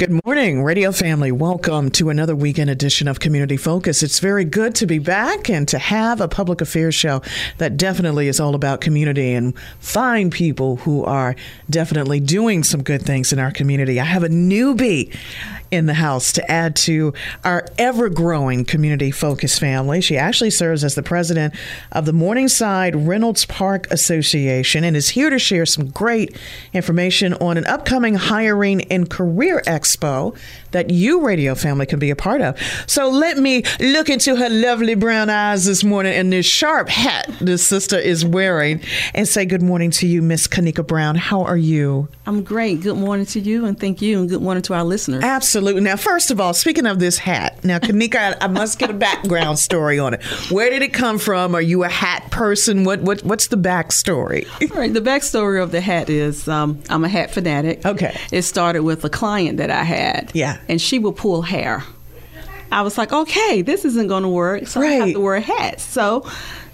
Good morning, radio family. Welcome to another weekend edition of Community Focus. It's very good to be back and to have a public affairs show that definitely is all about community and find people who are definitely doing some good things in our community. I have a newbie in the house to add to our ever growing community focus family. She actually serves as the president of the Morningside Reynolds Park Association and is here to share some great information on an upcoming hiring and career expo that you, radio family, can be a part of. So let me look into her lovely brown eyes this morning and this sharp hat this sister is wearing and say good morning to you, Miss Kanika Brown. How are you? I'm great. Good morning to you, and thank you, and good morning to our listeners. Absolutely. Now, first of all, speaking of this hat, now, Kanika, I, I must get a background story on it. Where did it come from? Are you a hat person? What what what's the backstory? All right. The backstory of the hat is um, I'm a hat fanatic. Okay. It started with a client that I had. Yeah. And she would pull hair. I was like, okay, this isn't going to work, so I Right. have to wear a hat. So.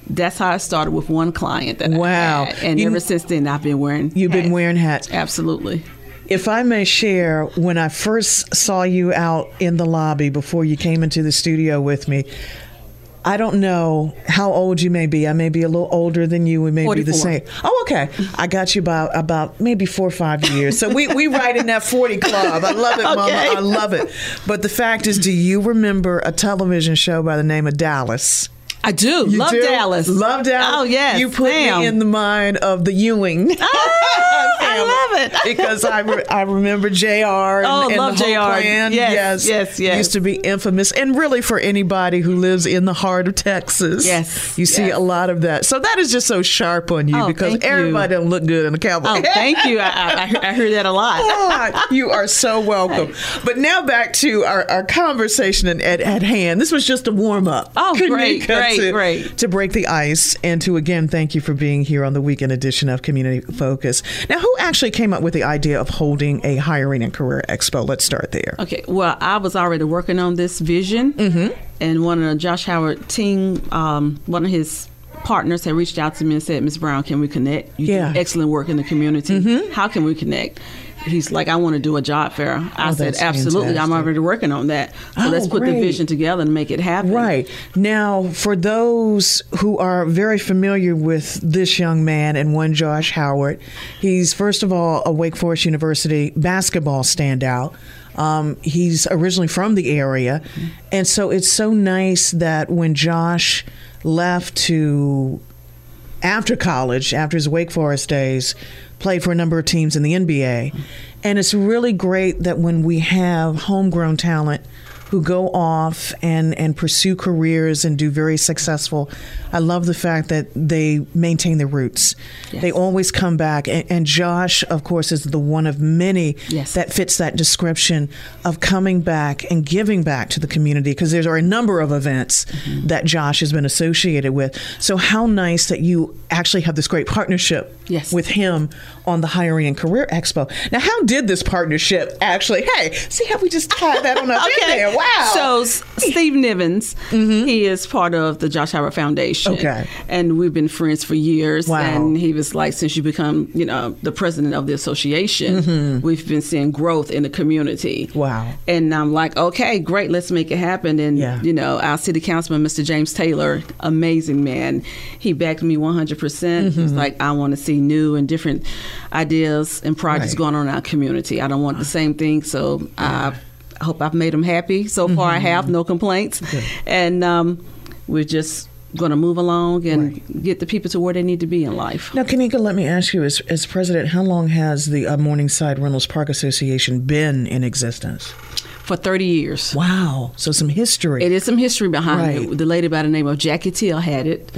That's how I started with one client that Wow. I. And You- ever since then, I've been wearing You've been wearing hats. Absolutely. If I may share, when I first saw you out in the lobby before you came into the studio with me, I don't know how old you may be. I may be a little older than you. We may be the same. Oh, okay. I got you by about maybe four or five years. So we, we right in that 40 club. I love it, Mama. I love it. But the fact is, do you remember a television show by the name of Dallas? I do. You Love do? Dallas. Love Dallas. Oh, yes. You put ma'am. me in the mind of the Ewing. Ah, I love it. because I, re- I remember Jr. And, Oh, and love the whole JR. Clan. Yes, yes, yes. Used to be infamous, and really for anybody who lives in the heart of Texas, Yes, you see yes. a lot of that. So that is just so sharp on you Oh, because thank you. everybody don't look good in a cowboy. Oh, thank you. I, I, I hear- that a lot. God, ah, you are so welcome. But now back to our, our conversation at, at, at hand. This was just a warm up. Oh, great, great, to, great. To break the ice and to again thank you for being here on the weekend edition of Community Focus. Now, who actually came up with the idea of holding a hiring and career expo? Let's start there. Okay, well, I was already working on this vision, Mm-hmm. and one of Josh Howard team, um, one of his partners had reached out to me and said, "Miss Brown, can we connect? You Yeah. Mm-hmm. do excellent work in the community. How can we connect?" He's like, "I want to do a job fair." I Oh, said, "Absolutely, I'm already working on that. So Oh, let's put great. the vision together and make it happen." Right. Now, for those who are very familiar with this young man and one Josh Howard, he's first of all a Wake Forest University basketball standout. Um, he's originally from the area. And so it's so nice that when Josh left to after college, after his Wake Forest days, played for a number of teams in the NBA. And it's really great that when we have homegrown talent who go off and, and pursue careers and do very successful, I love the fact that they maintain their roots. They always come back. And, and Josh, of course, is the one of many Yes. that fits that description of coming back and giving back to the community because there are a number of events Mm-hmm. that Josh has been associated with. So how nice that you actually have this great partnership Yes. with him on the Hiring and Career Expo. Now, how did this partnership actually? Hey, see how we just tied that on up in there? Wow. So Steve Nivens, he is part of the Josh Howard Foundation. Mm-hmm. Okay. And we've been friends for years. Wow. And he was like, since you become, you know, the president of the association, we've been seeing growth in the community. Mm-hmm. Wow. And I'm like, okay, great, let's make it happen. And Yeah. you know, our city councilman, Mr. James Taylor, amazing man. He backed me 100. percent He was Mm-hmm. like, I want to see new and different ideas and projects Right. going on in our community. I don't want the same thing. So I I hope I've made them happy. So far, Mm-hmm. I have no complaints, and um, we're just going to move along and get the people to where they need to be in life. Now, Kanika, let me ask you, as, as president, how long has the uh, Morningside Reynolds Park Association been in existence? For 30 years. Wow. So some history. It is some history behind Right. Mm-hmm. it. The lady by the name of Jackie Till had it.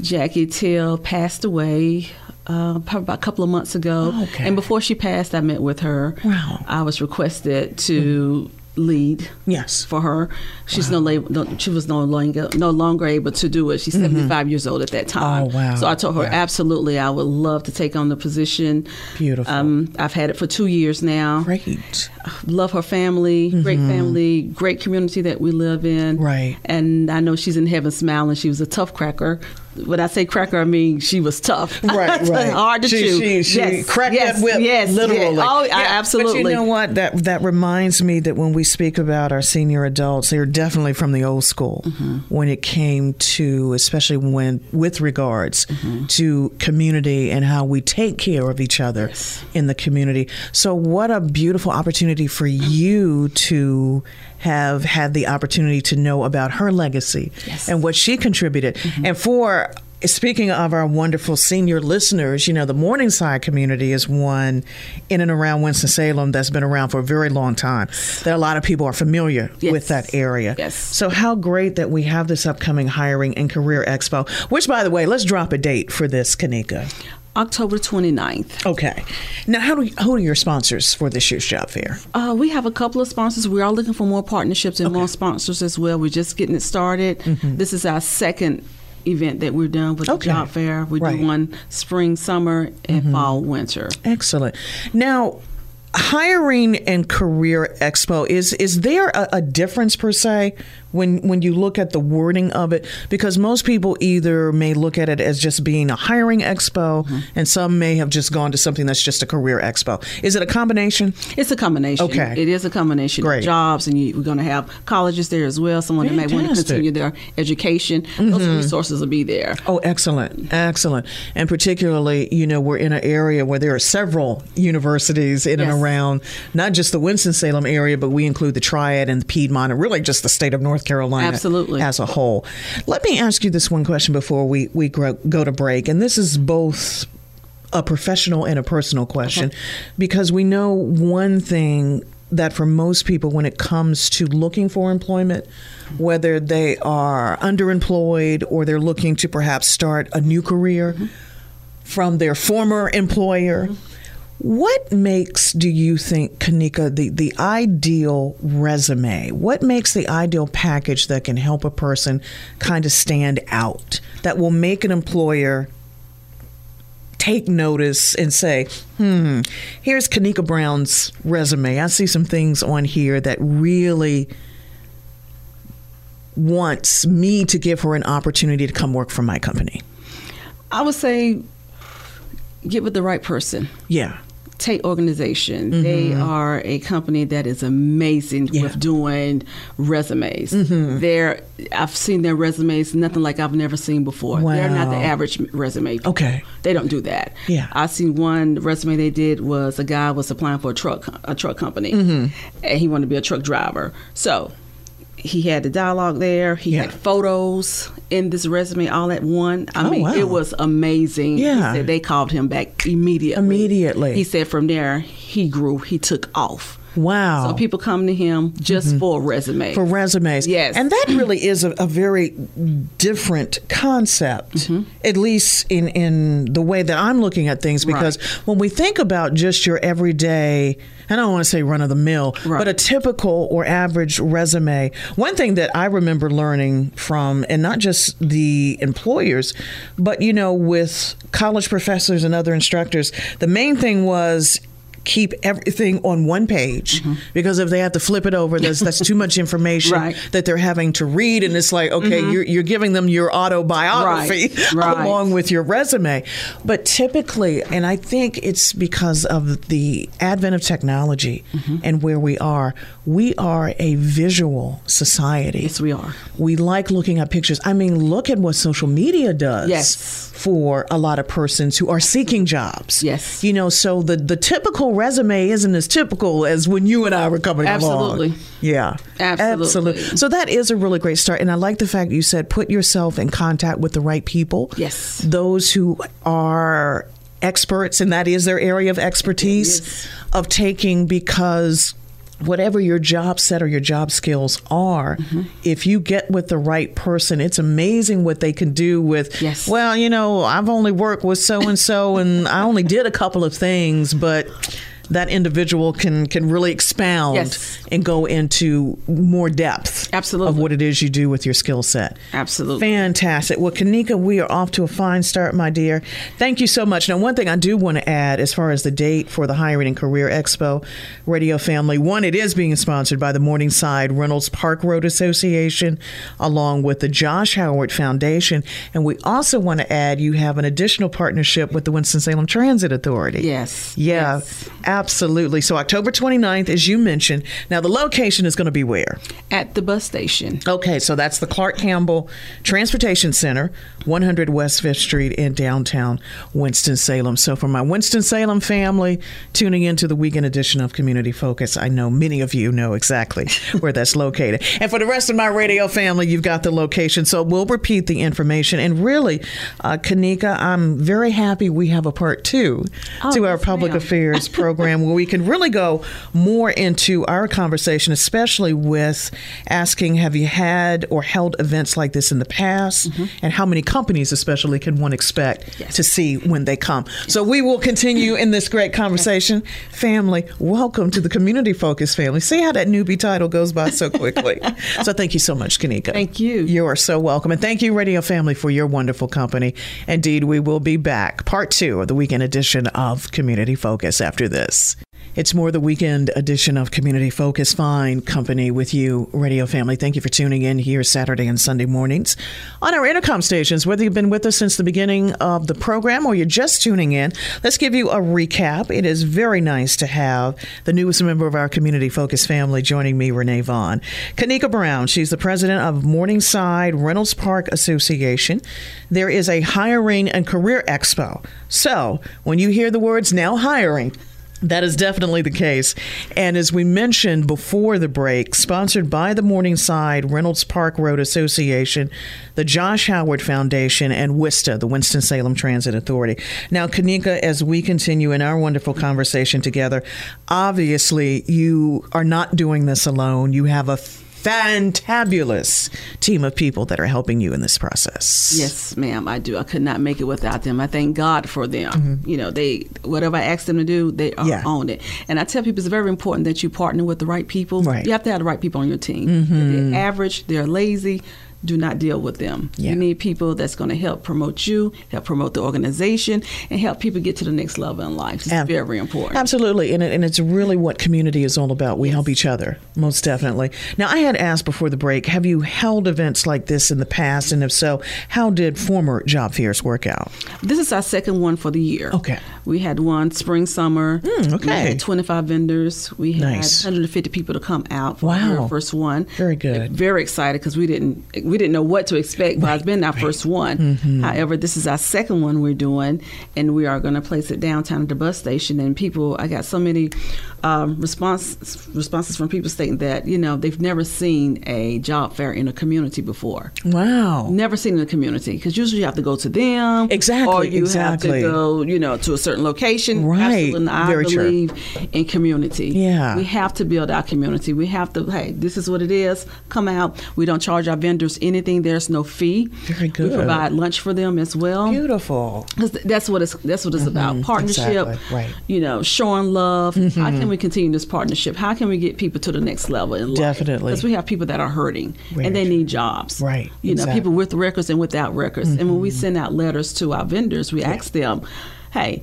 Jackie Till passed away uh, probably about a couple of months ago. Oh, okay. And before she passed, I met with her. Wow. I was requested to lead Yes. for her. She's no, la- no she was no longer no longer able to do it. She's 75 years old at that time. Mm-hmm. Oh, wow. So I told her absolutely I would love to take on the position. Beautiful. Um, I've had it for two years now. Great. Love her family, great family, great community that we live in. Mm-hmm. Right. And I know she's in heaven smiling. She was a tough cracker. When I say cracker, I mean she was tough. Right, right. Hard to she, chew. She, she yes, cracked yes, that whip yes, literally. yes. Oh, I- Yeah, absolutely. But you know what? That that reminds me that when we speak about our senior adults, they're definitely from the old school Mm-hmm. when it came to, especially when with regards Mm-hmm. to community and how we take care of each other in the community. So, what a beautiful opportunity for you to have had the opportunity to know about her legacy Yes. and what she contributed. And for speaking of our wonderful senior listeners, you know, the Morningside community is one in and around Winston-Salem that's been around for a very long time. That a lot of people are familiar Yes. with that area. Yes. So how great that we have this upcoming hiring and career expo, which by the way, let's drop a date for this, Kanika. October 29th. Okay. Now, how do we, who are your sponsors for this year's job fair? Uh, we have a couple of sponsors. We are looking for more partnerships and more sponsors as well. We're just getting it started. This is our second event that we're done with Mm-hmm. Okay. the job fair. We Right. Mm-hmm. do one spring, summer, and fall, winter. Excellent. Now, hiring and career expo is is there a, a difference per se when when you look at the wording of it because most people either may look at it as just being a hiring expo mm-hmm. and some may have just gone to something that's just a career expo is it a combination It's a combination. Okay. It is a combination Great. of jobs, and you, we're going to have colleges there as well. Someone that may want to continue their education. Those mm-hmm. resources will be there. Oh, excellent, excellent, and particularly, you know, we're in an area where there are several universities in and around, not just the Winston Salem area, but we include the Triad and the Piedmont, and really just the state of North Carolina, Absolutely. as a whole. Let me ask you this one question before we we gro- go to break, and this is both a professional and a personal question, because we know one thing that for most people, when it comes to looking for employment, whether they are underemployed or they're looking to perhaps start a new career mm-hmm. from their former employer, mm-hmm. What makes, do you think, Kanika, the, the ideal resume? What makes the ideal package that can help a person kind of stand out, that will make an employer take notice and say, hmm, here's Kanika Brown's resume. I see some things on here that really wants me to give her an opportunity to come work for my company. I would say get with the right person. Yeah. Tate Organization. They are a company that is amazing Mm-hmm. Yeah. with doing resumes. They're I've seen their resumes, nothing like I've never seen before. They're not the average resume. people. Okay. They don't do that. Yeah. I seen one resume they did was a guy was applying for a truck a truck company, Mm-hmm. and he wanted to be a truck driver. So he had the dialogue there. He Yeah. had photos in this resume all at one. I Oh, mean, wow. it was amazing. He Yeah. said they called him back immediately. Immediately. He said from there he grew. He took off. Wow. So people come to him just for a resume. Mm-hmm. for resumes. Yes. And that really is a, a very different concept, Mm-hmm. at least in, in the way that I'm looking at things, because when we think about just your everyday, I don't want to say run of the mill, Right. but a typical or average resume, one thing that I remember learning from, and not just the employers, but, you know, with college professors and other instructors, the main thing was keep everything on one page because if they have to flip it over that's that's too much information Mm-hmm. Right. that they're having to read and it's like okay you're, you're giving them your autobiography Mm-hmm. Right, right. along with your resume but typically and i think it's because of the advent of technology Mm-hmm. and where we are we are a visual society yes, we are. we like looking at pictures. I mean, look at what social media does Yes. for a lot of persons who are seeking jobs. Yes. You know, so the, the typical resume isn't as typical as when you and I were coming Absolutely. along. Yeah. Absolutely. So that is a really great start. And I like the fact you said put yourself in contact with the right people. Yes. Those who are experts, and that is their area of expertise Yes. of taking because whatever your job set or your job skills are, Mm-hmm. if you get with the right person, it's amazing what they can do with, Yes. well, you know, I've only worked with so and so and I only did a couple of things, but that individual can can really expound Yes. and go into more depth Absolutely. of what it is you do with your skill set. Absolutely. Fantastic. Well, Kanika, we are off to a fine start, my dear. Thank you so much. Now, one thing I do want to add as far as the date for the Hiring and Career Expo Radio Family, one, it is being sponsored by the Morningside Reynolds Park Road Association along with the Josh Howard Foundation. And we also want to add you have an additional partnership with the Winston-Salem Transit Authority. Yes. Yeah, Yes. Absolutely. So October 29th, as you mentioned. Now, the location is going to be where? At the bus station. Okay, so that's the Clark Campbell Transportation Center, 100 West Fifth Street in downtown Winston-Salem. So for my Winston-Salem family tuning into the weekend edition of Community Focus, I know many of you know exactly where that's located. And for the rest of my radio family, you've got the location. So we'll repeat the information. And really, uh, Kanika, I'm very happy we have a part two Oh, to our public ma'am. affairs program where we can really go more into our conversation, especially with asking, have you had or held events like this in the past? And how many companies, especially, can one expect Mm-hmm. Yes. to see when they come? So we will continue in this great conversation. Family, welcome to the Community Focus family. See how that newbie title goes by so quickly. so thank you so much, Kanika. Thank you. You are so welcome. And thank you, Radio Family, for your wonderful company. Indeed, we will be back. Part two of the weekend edition of Community Focus after this. It's more the weekend edition of Community Focus. Fine company with you, Radio Family. Thank you for tuning in here Saturday and Sunday mornings on our intercom stations. Whether you've been with us since the beginning of the program or you're just tuning in, let's give you a recap. It is very nice to have the newest member of our Community Focus family joining me, Renee Vaughn. Kanika Brown, she's the president of Morningside Reynolds Park Association. There is a hiring and career expo. So when you hear the words now hiring, that is definitely the case. And as we mentioned before the break, sponsored by the Morningside Reynolds Park Road Association, the Josh Howard Foundation, and WISTA, the Winston-Salem Transit Authority. Now, Kanika, as we continue in our wonderful conversation together, obviously you are not doing this alone. You have a fantabulous team of people that are helping you in this process. Yes, ma'am, I do. I could not make it without them. I thank God for them. You know, they whatever I ask them to do, they are Mm-hmm. Yeah. on it. And I tell people it's very important that you partner with the right people. Right. Mm-hmm. You have to have the right people on your team. If they're average, they're lazy. Do not deal with them. Yeah. You need people that's going to help promote you, help promote the organization, and help people get to the next level in life. It's Ab- very important. Absolutely, and, it, and it's really what community is all about. We help each other, most definitely. Now, I had asked before the break, have you held events like this in the past? And if so, how did former job fairs work out? This is our second one for the year. Okay. We had one spring, summer. Mm, okay. We had 25 vendors. We had Nice. 150 people to come out for Wow. our first one. Very good. Very excited because we didn't we didn't know what to expect. But it's been our first one. Mm-hmm. However, this is our second one we're doing, and we are going to place it downtown at the bus station. And people, I got so many um, response responses from people stating that you know they've never seen a job fair in a community before. Wow. Never seen in a community because usually you have to go to them, Exactly, or you exactly. have to go, you know, to a certain location. Right, Absolutely, I very true. believe in community. Yeah. we have to build our community. We have to. Hey, this is what it is. Come out. We don't charge our vendors anything. There's no fee. Very good. We provide lunch for them as well. Beautiful. that's what it's that's what it's about. Partnership. Mm-hmm. exactly, right. Mm-hmm. You know, showing love. How can we continue this partnership? How can we get people to the next level in life? Definitely. Because we have people that are hurting and they need jobs. Right, You know, exactly. Mm-hmm. people with records and without records. And when we send out letters to our vendors, we ask them, "Hey."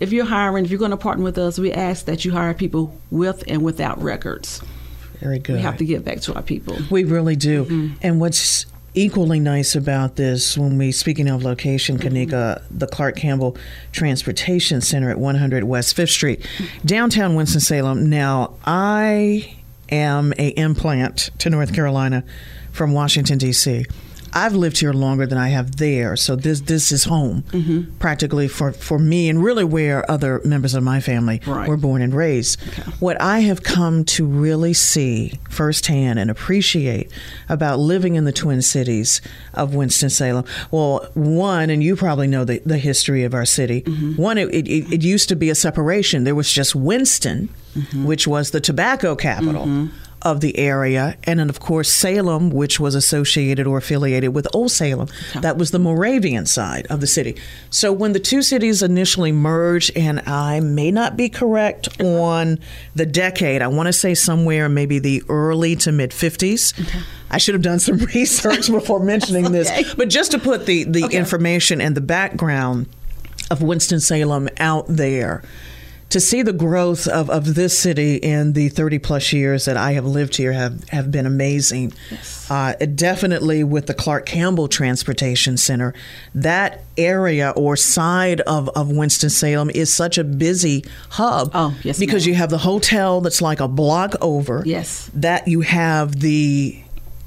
If you're hiring, if you're going to partner with us, we ask that you hire people with and without records. Very good. We have to get back to our people. We really do. Mm-hmm. And what's equally nice about this, when we speaking of location, Kanika, the Clark Campbell Transportation Center at 100 West Fifth Street, downtown Winston Salem. Now, I am a implant to North Carolina from Washington D.C. I've lived here longer than I have there, so this this is home mm-hmm. practically for for me, and really where other members of my family Right. were born and raised. What I have come to really see firsthand and appreciate about living in the Twin Cities of Winston Salem. Well, one, and you probably know the, the history of our city. Mm-hmm. One, it, it, it used to be a separation. There was just Winston, mm-hmm. which was the tobacco capital of the area, and then of course Salem, which was associated or affiliated with Old Salem. That was the Moravian side of the city. So when the two cities initially merged, and I may not be correct on the decade, I want to say somewhere maybe the early to mid 50s. I should have done some research before mentioning this, but just to put the the information and the background of Winston Salem out there to see the growth of, of this city in the 30 plus years that I have lived here have, have been amazing. Uh, definitely with the Clark Campbell Transportation Center, that area or side of, of Winston-Salem is such a busy hub. Oh, yes, Because ma'am. you have the hotel that's like a block over. Yes. That you have the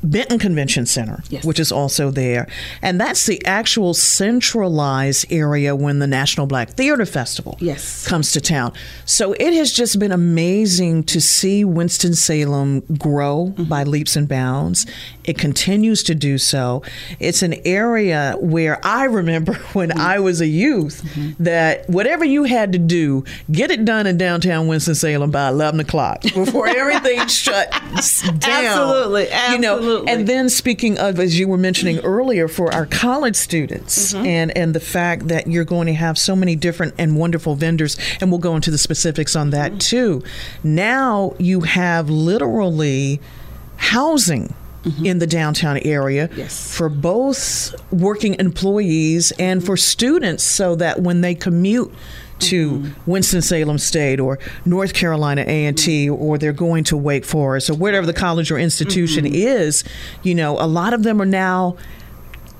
Benton Convention Center, Yes. which is also there. And that's the actual centralized area when the National Black Theater Festival Yes. comes to town. So it has just been amazing to see Winston-Salem grow Mm-hmm. by leaps and bounds. It continues to do so. It's an area where I remember when Mm-hmm. I was a youth that whatever you had to do, get it done in downtown Winston-Salem by 11 o'clock before everything shut down. Absolutely, You know, absolutely. and then speaking of, as you were mentioning earlier, for our college students Mm-hmm. and, and the fact that you're going to have so many different and wonderful vendors, and we'll go into the specifics on that Mm-hmm. too. Now you have literally housing. In the downtown area Mm-hmm. Yes. for both working employees and for students, so that when they commute to Mm-hmm. Winston-Salem State or North Carolina A&T or they're going to Wake Forest or whatever the college or institution Mm-hmm. is, you know, a lot of them are now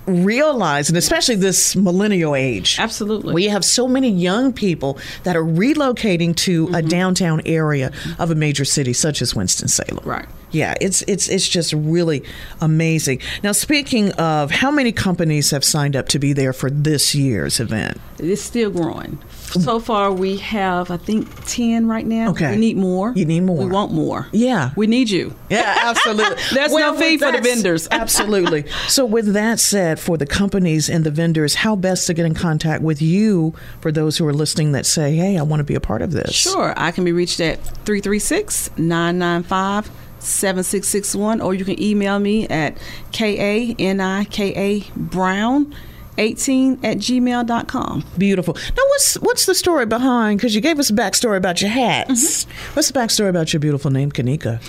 realizing, especially this millennial age. Absolutely. We have so many young people that are relocating to Mm-hmm. a downtown area of a major city such as Winston-Salem. Right. Yeah, it's it's it's just really amazing. Now, speaking of, how many companies have signed up to be there for this year's event? It's still growing. So far, we have, I think, 10 right now. Okay. We need more. You need more. We want more. Yeah. We need you. Yeah, absolutely. There's no with fee for the vendors. absolutely. So, with that said, for the companies and the vendors, how best to get in contact with you for those who are listening that say, hey, I want to be a part of this? Sure. I can be reached at 336 995 7661, or you can email me at K A N I K A Brown 18 at gmail.com. Beautiful. Now, what's what's the story behind? Because you gave us a backstory about your hats. Mm-hmm. What's the backstory about your beautiful name, Kanika?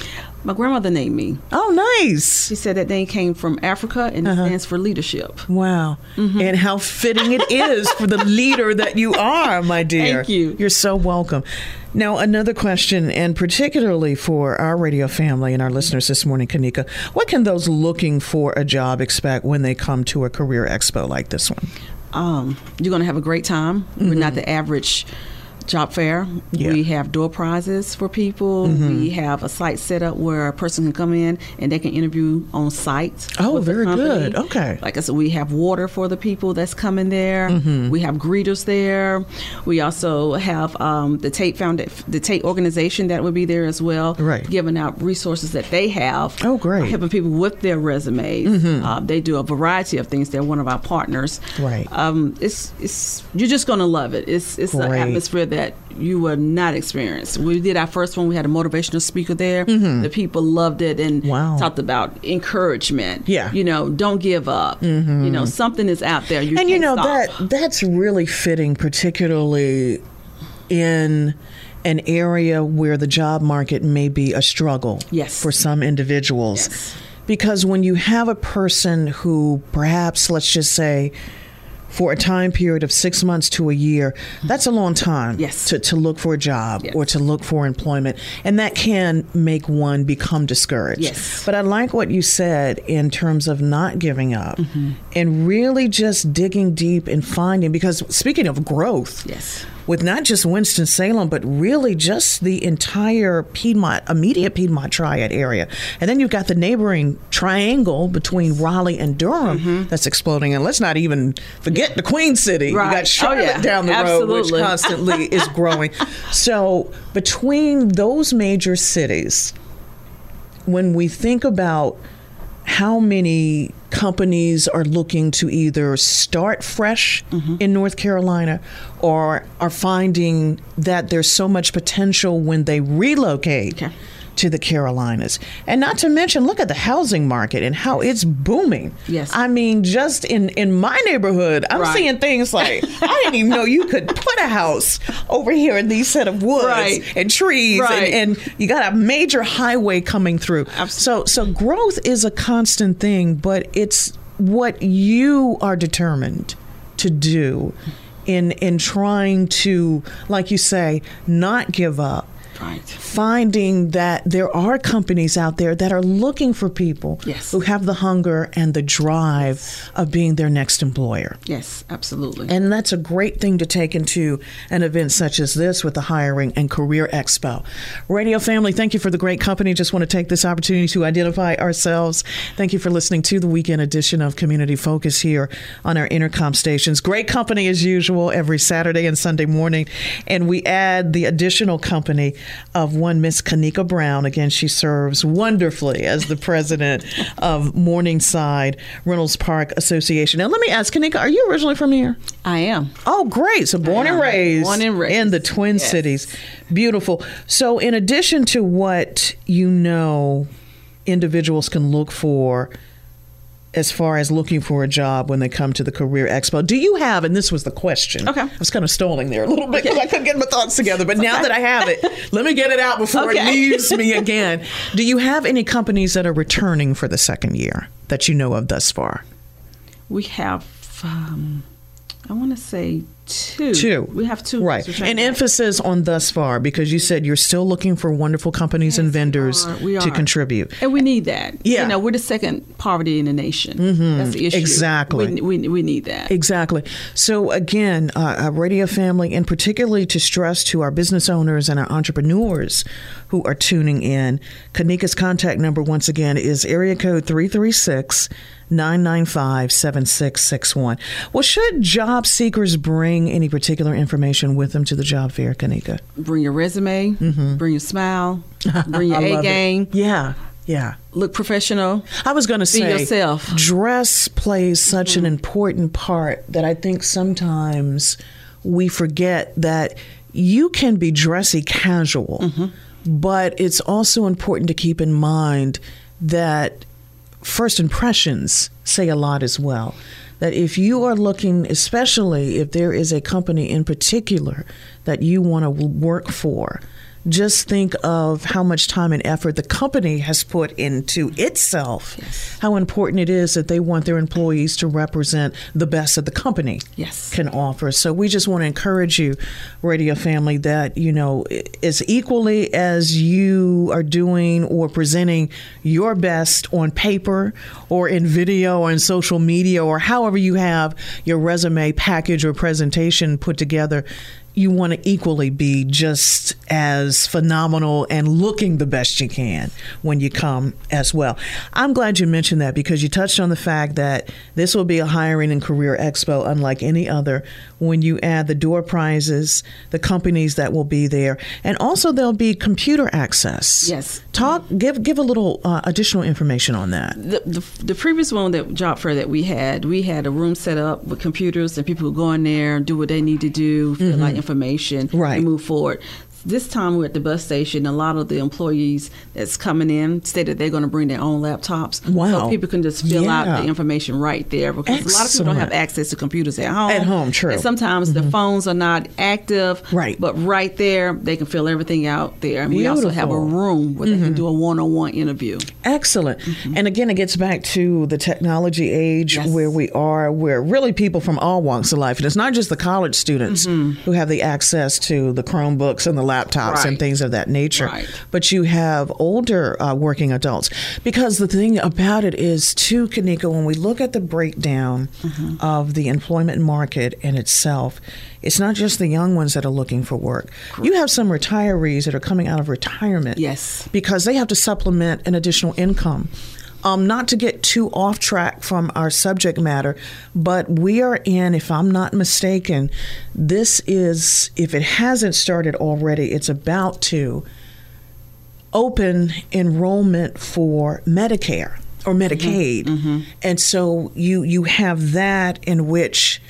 My grandmother named me. Oh, nice. She said that name came from Africa and Uh-huh. it stands for leadership. Wow. Mm-hmm. And how fitting it is for the leader that you are, my dear. Thank you. You're so welcome. Now, another question, and particularly for our radio family and our listeners this morning, Kanika, what can those looking for a job expect when they come to a career expo like this one? Um, you're going to have a great time. We're not the average job fair. Mm-hmm. Yeah. Mm-hmm. We have door prizes for people. We have a site set up where a person can come in and they can interview on site. Oh, very good. Okay. Like I said, we have water for the people that's coming there. Mm-hmm. We have greeters there. We also have um, the Tate Found the Tate organization that would be there as well, Right. giving out resources that they have. Oh, great. Mm-hmm. Helping people with their resumes. Uh, they do a variety of things. They're one of our partners. Right. Um, it's it's you're just gonna love it. It's it's an atmosphere that you will not experience. We did our first one. We had a motivational speaker there. The people loved it and Mm-hmm. Wow. talked about encouragement. Yeah. Mm-hmm. you know, don't give up. You know, something is out there. You and you know stop. that that's really fitting particularly in an area where the job market may be a struggle Yes. for some individuals Yes. because when you have a person who perhaps let's just say for a time period of six months to a year, that's a long time Yes. to, to look for a job Yes. or to look for employment. And that can make one become discouraged. Yes. But I like what you said in terms of not giving up Mm-hmm. and really just digging deep and finding, because speaking of growth, Yes. With not just Winston Salem, but really just the entire Piedmont, immediate Piedmont Triad area. And then you've got the neighboring triangle between Raleigh and Durham Mm-hmm. that's exploding. And let's not even forget the Queen City. You Right. got Oh, Charlotte yeah. down the road, which constantly is growing. So between those major cities, when we think about how many companies are looking to either start fresh mm-hmm. in North Carolina or are finding that there's so much potential when they relocate Okay. To the Carolinas. And not to mention, look at the housing market and how it's booming. Yes. I mean, just in, in my neighborhood, I'm Right. seeing things like I didn't even know you could put a house over here in these set of woods Right. and trees Right. and, and you got a major highway coming through. So so growth is a constant thing, but it's what you are determined to do in in trying to, like you say, not give up. Right. Finding that there are companies out there that are looking for people Yes. who have the hunger and the drive of being their next employer. Yes, absolutely. And that's a great thing to take into an event such as this with the Hiring and Career Expo. Radio family, thank you for the great company. Just want to take this opportunity to identify ourselves. Thank you for listening to the weekend edition of Community Focus here on our intercom stations. Great company as usual every Saturday and Sunday morning. And we add the additional company of one Miss Kanika Brown. Again, she serves wonderfully as the president of Morningside Reynolds Park Association. Now, let me ask, Kanika, are you originally from here? I am. Oh, great. So born and raised, Born and raised. in the Twin Yes. Cities. Beautiful. So, in addition to what you know individuals can look for as far as looking for a job when they come to the Career Expo, do you have, and this was the question. Okay. I was kind of stalling there a little bit because I couldn't get my thoughts together, but now that I have it, let me get it out before it leaves me again. Do you have any companies that are returning for the second year that you know of thus far? We have, um, I want to say two. Two. We have two. Right. An emphasis on thus far because you said you're still looking for wonderful companies and Yes, we vendors are. We to contribute. And we need that. Yeah. You know, we're the second poverty in the nation. That's the issue. Exactly. We, we, we need that. Exactly. So again, uh, a radio family, and particularly to stress to our business owners and our entrepreneurs who are tuning in, Kanika's contact number once again is area code 336 995 7661. Well, should job seekers bring any particular information with them to the job fair, Kanika? Bring your resume, bring your smile, bring your Mm-hmm. A it. game, Yeah. Yeah. look professional. I was going to say, yourself. dress plays such an important part that I think sometimes we forget that you can be dressy casual, but it's also important to keep in mind that first impressions say a lot as well. That if you are looking, especially if there is a company in particular that you want to work for, just think of how much time and effort the company has put into itself. How important it is that they want their employees to represent the best that the company Yes. can offer. So we just want to encourage you, radio family, that you know as equally as you are doing or presenting your best on paper or in video or in social media or however you have your resume package or presentation put together. You want to equally be just as phenomenal and looking the best you can when you come as well. I'm glad you mentioned that because you touched on the fact that this will be a hiring and career expo unlike any other when you add the door prizes, the companies that will be there, and also there'll be computer access. Yes. Talk, give give a little uh, additional information on that. The, the, the previous one that job fair that we had, we had a room set up with computers and people would go in there and do what they need to do, fill out information, Mm-hmm. Right. and move forward. This time we're at the bus station. A lot of the employees that's coming in stated they're going to bring their own laptops. Wow. So people can just fill out the information right there because a lot of people don't have access to computers at home. At home, true. Mm-hmm. And sometimes the phones are not active. Right. But right there, they can fill everything out there. And we also have a Beautiful. Mm-hmm. room where they can do a one-on-one interview. Excellent. And again, it gets back to the technology age Yes. where we are, where really people from all walks of life, and it's not just the college students who have the access to the Chromebooks and the laptops and Right. things of that nature. Right. But you have older uh, working adults. Because the thing about it is, too, Kanika, when we look at the breakdown Mm-hmm. of the employment market in itself, it's not just the young ones that are looking for work. You have some retirees that are coming out of retirement. Yes. Because they have to supplement an additional income. Um, not to get too off track from our subject matter, but we are in, if I'm not mistaken, this is, if it hasn't started already, it's about to open enrollment for Medicare or Medicaid. Mm-hmm. Mm-hmm. And so you you have that in which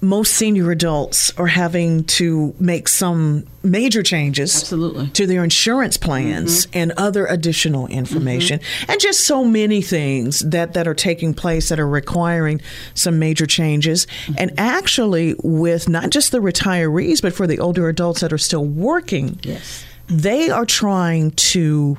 most senior adults are having to make some major changes Absolutely. to their insurance plans mm-hmm. and other additional mm-hmm. information and just so many things that that are taking place that are requiring some major changes mm-hmm. and actually with not just the retirees but for the older adults that are still working Yes. they are trying to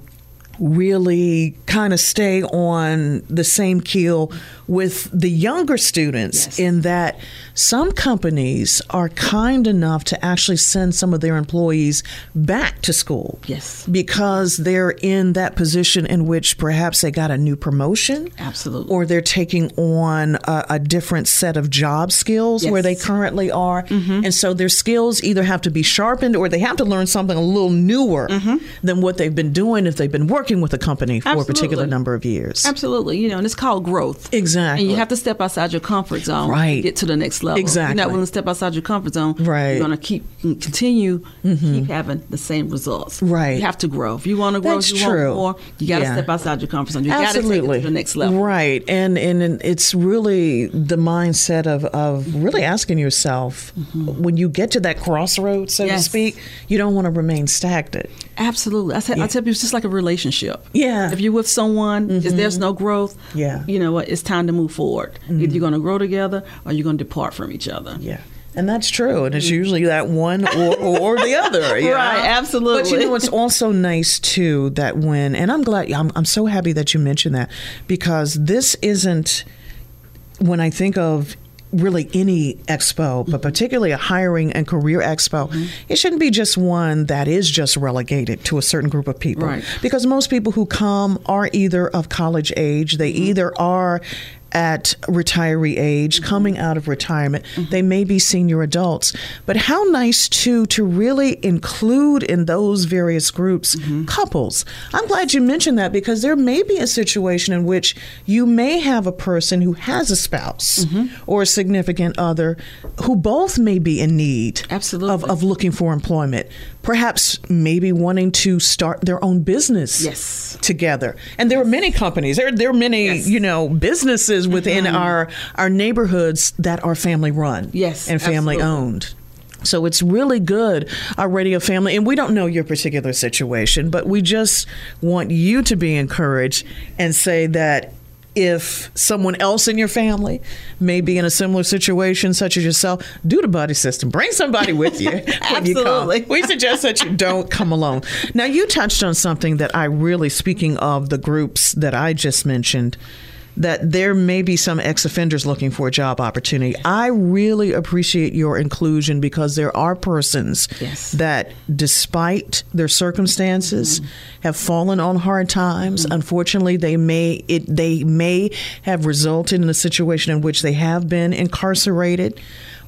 really kind of stay on the same keel with the younger students Yes. in that some companies are kind enough to actually send some of their employees back to school. Yes. Because they're in that position in which perhaps they got a new promotion. Absolutely. Or they're taking on a, a different set of job skills where they currently are. Mm-hmm. And so their skills either have to be sharpened or they have to learn something a little newer mm-hmm. than what they've been doing if they've been working with a company for a particular number of years. Absolutely. You know, and it's called growth. Exactly. And you have to step outside your comfort zone Right. to get to the next level. Exactly. you're not willing to step outside your comfort zone, Right. Mm-hmm. you're going to keep continue keep having the same results. Right. You have to grow. If you want to grow, That's you true. want more, you got to Yeah. step outside your comfort zone. You got to take it Absolutely. to the next level. Right. And, and and it's really the mindset of, of really asking yourself when you get to that crossroads, so to Mm-hmm. Speak, you don't want to remain stagnant. Absolutely. I, said, I tell people it's just like a relationship. Yeah. Mm-hmm. If you're with someone, if there's no growth, Yeah. you know what? It's time to move forward. Either you're going to grow together or you're going to depart from each other. Yeah. And that's true. And it's usually that one or, or the other. Mm-hmm. Right, know? absolutely. But you know, it's also nice too that when, and I'm glad, I'm, I'm so happy that you mentioned that because this isn't, when I think of really any expo, Mm-hmm. but particularly a hiring and career expo, it shouldn't be just one that is just relegated to a certain group of people. Right. Because most people who come are either of college age, they Mm-hmm. either are at retiree age, Mm-hmm. coming out of retirement, they may be senior adults. But how nice too to really include in those various groups Mm-hmm. couples. I'm glad you mentioned that because there may be a situation in which you may have a person who has a spouse Mm-hmm. or a significant other who both may be in need Absolutely. of, of looking for employment. Perhaps maybe wanting to start their own business Yes. together. And there are many companies. There there are many, Yes. Mm-hmm. you know, businesses within our our neighborhoods that are family run. Yes, And family absolutely. owned. So it's really good, our radio family, and we don't know your particular situation, but we just want you to be encouraged and say that if someone else in your family may be in a similar situation, such as yourself, do the buddy system. Bring somebody with you. when you. Absolutely. We suggest that you don't come alone. Now, you touched on something that I really, speaking of the groups that I just mentioned, that there may be some ex offenders looking for a job opportunity. I really appreciate your inclusion because there are persons Yes. that, despite their circumstances, mm-hmm. have fallen on hard times. Mm-hmm. Unfortunately, they may it they may have resulted in a situation in which they have been incarcerated,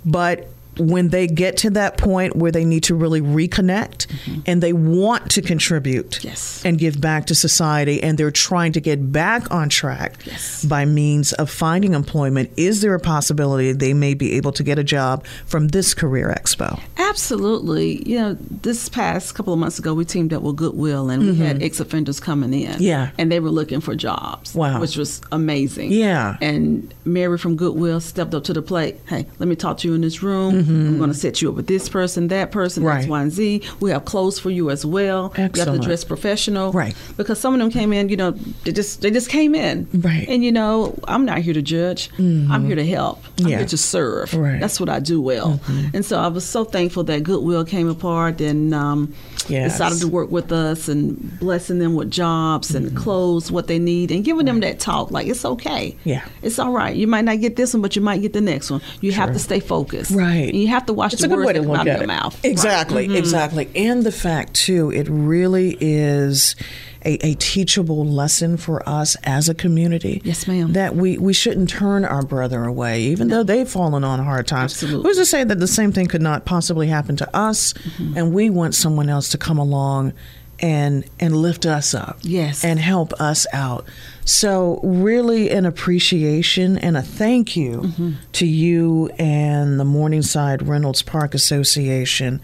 but when they get to that point where they need to really reconnect and they want to contribute Yes. and give back to society and they're trying to get back on track Yes. by means of finding employment, is there a possibility they may be able to get a job from this career expo? Absolutely. You know, this past couple of months ago, we teamed up with Goodwill and we had ex offenders coming in. Mm-hmm. Yeah. And they were looking for jobs. Wow. Which was amazing. Yeah. And Mary from Goodwill stepped up to the plate. Hey, let me talk to you in this room. I'm going to set you up with this person, that person, Mm-hmm. Right. X, Y, and Z. We have clothes for you as well. You have Excellent. to dress professional. Right. Because some of them came in, you know, they just they just came in. Right. And you know, I'm not here to judge. I'm here to help. I'm Yeah. here to serve. Right. That's what I do well. And so I was so thankful that Goodwill came apart and um, Yes. decided to work with us and blessing them with jobs and clothes, what they need, and giving them that talk. Like it's okay. Yeah. it's all right. You might not get this one, but you might get the next one. You have to stay focused. Right. And you have to watch It's the words that come out of your it. mouth. Mm-hmm. Exactly, exactly. And the fact, too, it really is a, a teachable lesson for us as a community. Yes, ma'am. That we, we shouldn't turn our brother away, even though they've fallen on hard times. Absolutely. Who's to say that the same thing could not possibly happen to us? Mm-hmm. And we want someone else to come along and and lift us up. Yes. And help us out. So, really, an appreciation and a thank you Mm-hmm. to you and the Morningside Reynolds Park Association,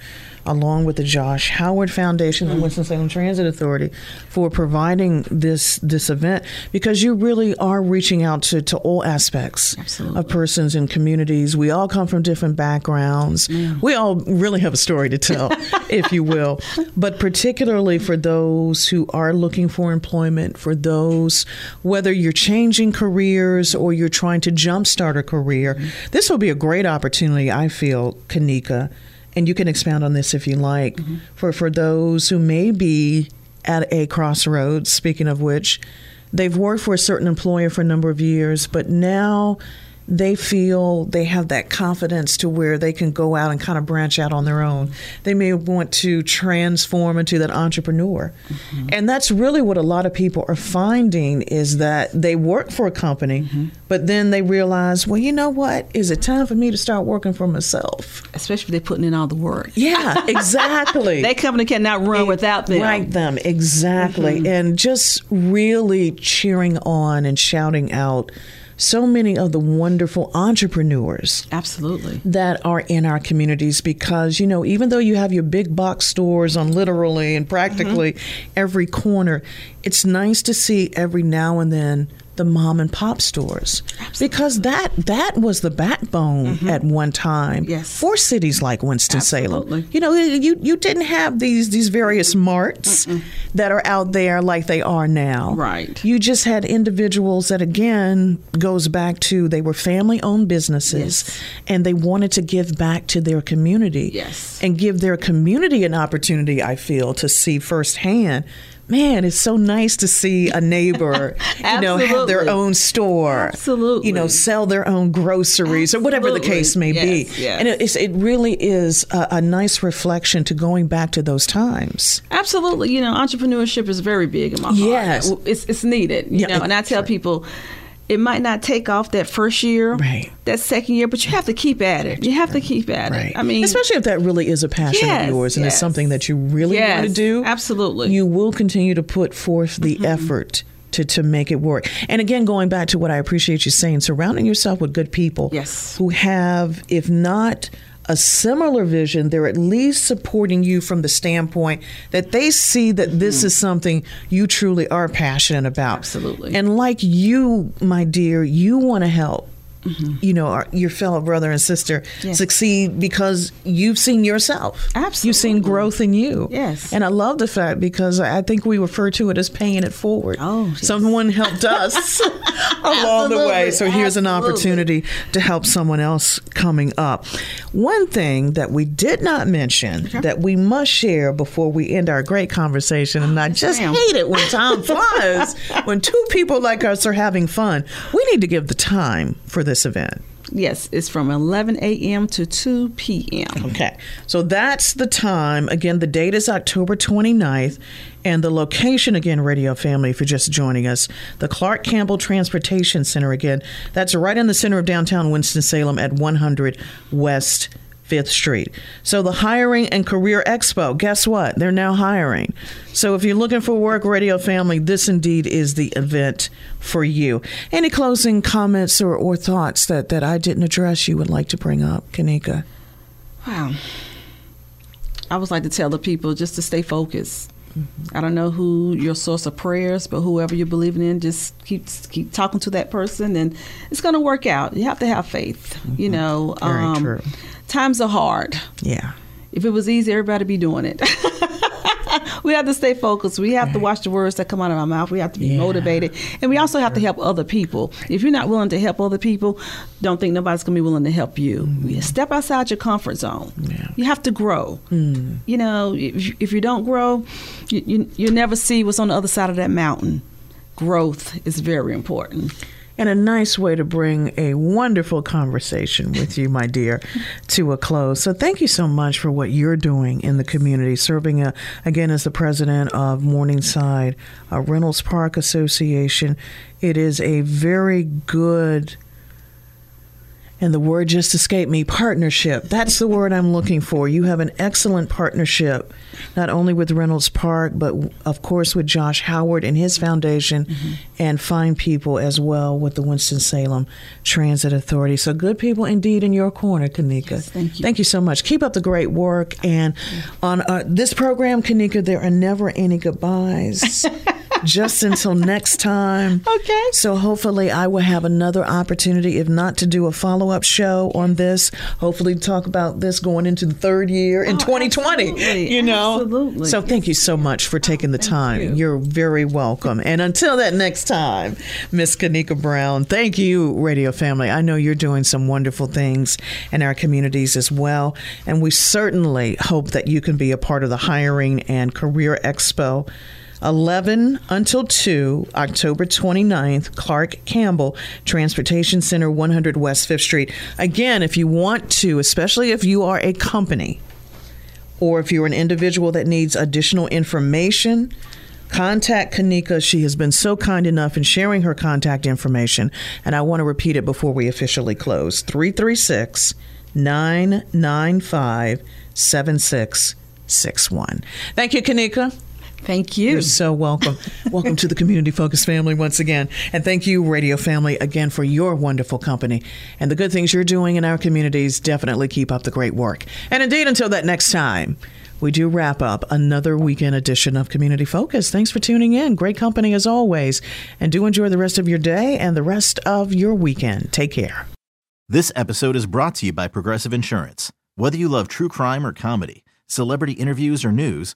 along with the Josh Howard Foundation Mm-hmm. and Winston-Salem Transit Authority, for providing this this event because you really are reaching out to, to all aspects Absolutely. of persons and communities. We all come from different backgrounds. We all really have a story to tell, if you will. But particularly for those who are looking for employment, for those, whether you're changing careers or you're trying to jumpstart a career, this will be a great opportunity, I feel, Kanika. And you can expound on this if you like, mm-hmm. for, for those who may be at a crossroads, speaking of which, they've worked for a certain employer for a number of years, but now they feel they have that confidence to where they can go out and kind of branch out on their own. They may want to transform into that entrepreneur. Mm-hmm. And that's really what a lot of people are finding is that they work for a company, mm-hmm. but then they realize, well, you know what? Is it time for me to start working for myself? Especially if they're putting in all the work. Yeah, exactly. That company cannot run without them. Right, them, exactly. Mm-hmm. And just really cheering on and shouting out so many of the wonderful entrepreneurs Absolutely. that are in our communities because, you know, even though you have your big box stores on literally and practically mm-hmm. every corner, it's nice to see every now and then the mom and pop stores because that that was the backbone at one time Yes. for cities like Winston-Salem. You know, you you didn't have these these various marts that are out there like they are now. Right. You just had individuals that again goes back to they were family owned businesses Yes. and they wanted to give back to their community. Yes. And give their community an opportunity, I feel, to see firsthand. Man, it's so nice to see a neighbor, you know, have their own store. Absolutely. You know, sell their own groceries or whatever the case may be. Yes, yes. And it, it's, it really is a, a nice reflection to going back to those times. Absolutely. You know, entrepreneurship is very big in my heart. Yes. It's, it's needed. You Yeah, know, and I tell people it might not take off that first year, Right. that second year, but you have to keep at it. You have to keep at Right. it. I mean, especially if that really is a passion Yes, of yours and it's something that you really Yes, want to do. absolutely. Mm-hmm. You will continue to put forth the effort to, to make it work. And again, going back to what I appreciate you saying, surrounding yourself with good people Yes. who have, if not a similar vision, they're at least supporting you from the standpoint that they see that this is something you truly are passionate about. Mm-hmm. Absolutely. And like you, my dear, you want to help. Mm-hmm. You know, our, your fellow brother and sister succeed because you've seen yourself. absolutely You've seen growth in you. Yes. And I love the fact because I think we refer to it as paying it forward. Oh, yes. Someone helped us along the way. So here's an opportunity to help someone else coming up. One thing that we did not mention that we must share before we end our great conversation, and I just ma'am. hate it when time flies, when two people like us are having fun. We need to give the time for this event. yes, it's from 11 a.m. to 2 p.m. Okay. So that's the time. Again, the date is October 29th. And the location, again, Radio Family, if you're just joining us, the Clark Campbell Transportation Center, again, that's right in the center of downtown Winston-Salem at 100 West 5th Street. So the Hiring and Career Expo, guess what? They're now hiring. So if you're looking for work, Radio Family, this indeed is the event for you. Any closing comments or, or thoughts that, that I didn't address you would like to bring up, Kanika? Wow. I would like to tell the people just to stay focused. Mm-hmm. I don't know who your source of prayers, but whoever you're believing in, just keep keep talking to that person, and it's going to work out. You have to have faith. You know, Mm-hmm. um, times are hard. Yeah. If it was easy, everybody be doing it. we have to stay focused. We have to watch the words that come out of our mouth. We have to be Yeah. motivated, and we also have to help other people. If you're not willing to help other people, don't think nobody's going to be willing to help you. Mm-hmm. You Step outside your comfort zone. You have to grow. Mm-hmm. You know, if, you- if you don't grow, you, you you never see what's on the other side of that mountain. Growth is very important. And a nice way to bring a wonderful conversation with you, my dear, to a close. So, thank you so much for what you're doing in the community, serving uh again as the president of Morningside uh, Reynolds Park Association. It is a very good. And the word just escaped me partnership. That's the word I'm looking for. You have an excellent partnership, not only with Reynolds Park, but of course with Josh Howard and his foundation, and fine people as well with the Winston-Salem Transit Authority. So good people indeed in your corner, Kanika. thank you. Thank you so much. Keep up the great work. And on uh, this program, Kanika, there are never any goodbyes. Just until next time. Okay. So hopefully I will have another opportunity, if not to do a follow up show on this, hopefully talk about this going into the third year in Oh, 2020. absolutely. You know? Absolutely. So thank you so much for taking the time. you. You're very welcome. And until that next time, Miss Kanika Brown, thank you, Radio Family. I know you're doing some wonderful things in our communities as well. And we certainly hope that you can be a part of the Hiring and Career Expo. 11 until 2, October 29th, Clark Campbell, Transportation Center, 100 West 5th Street. Again, if you want to, especially if you are a company or if you're an individual that needs additional information, contact Kanika. She has been so kind enough in sharing her contact information. And I want to repeat it before we officially close 336 995 7661. Thank you, Kanika. Thank you. You're so welcome. welcome to the Community Focus family once again. And thank you, Radio Family, again for your wonderful company. And the good things you're doing in our communities, definitely keep up the great work. And indeed, until that next time, we do wrap up another weekend edition of Community Focus. Thanks for tuning in. Great company as always. And do enjoy the rest of your day and the rest of your weekend. Take care. This episode is brought to you by Progressive Insurance. Whether you love true crime or comedy, celebrity interviews or news,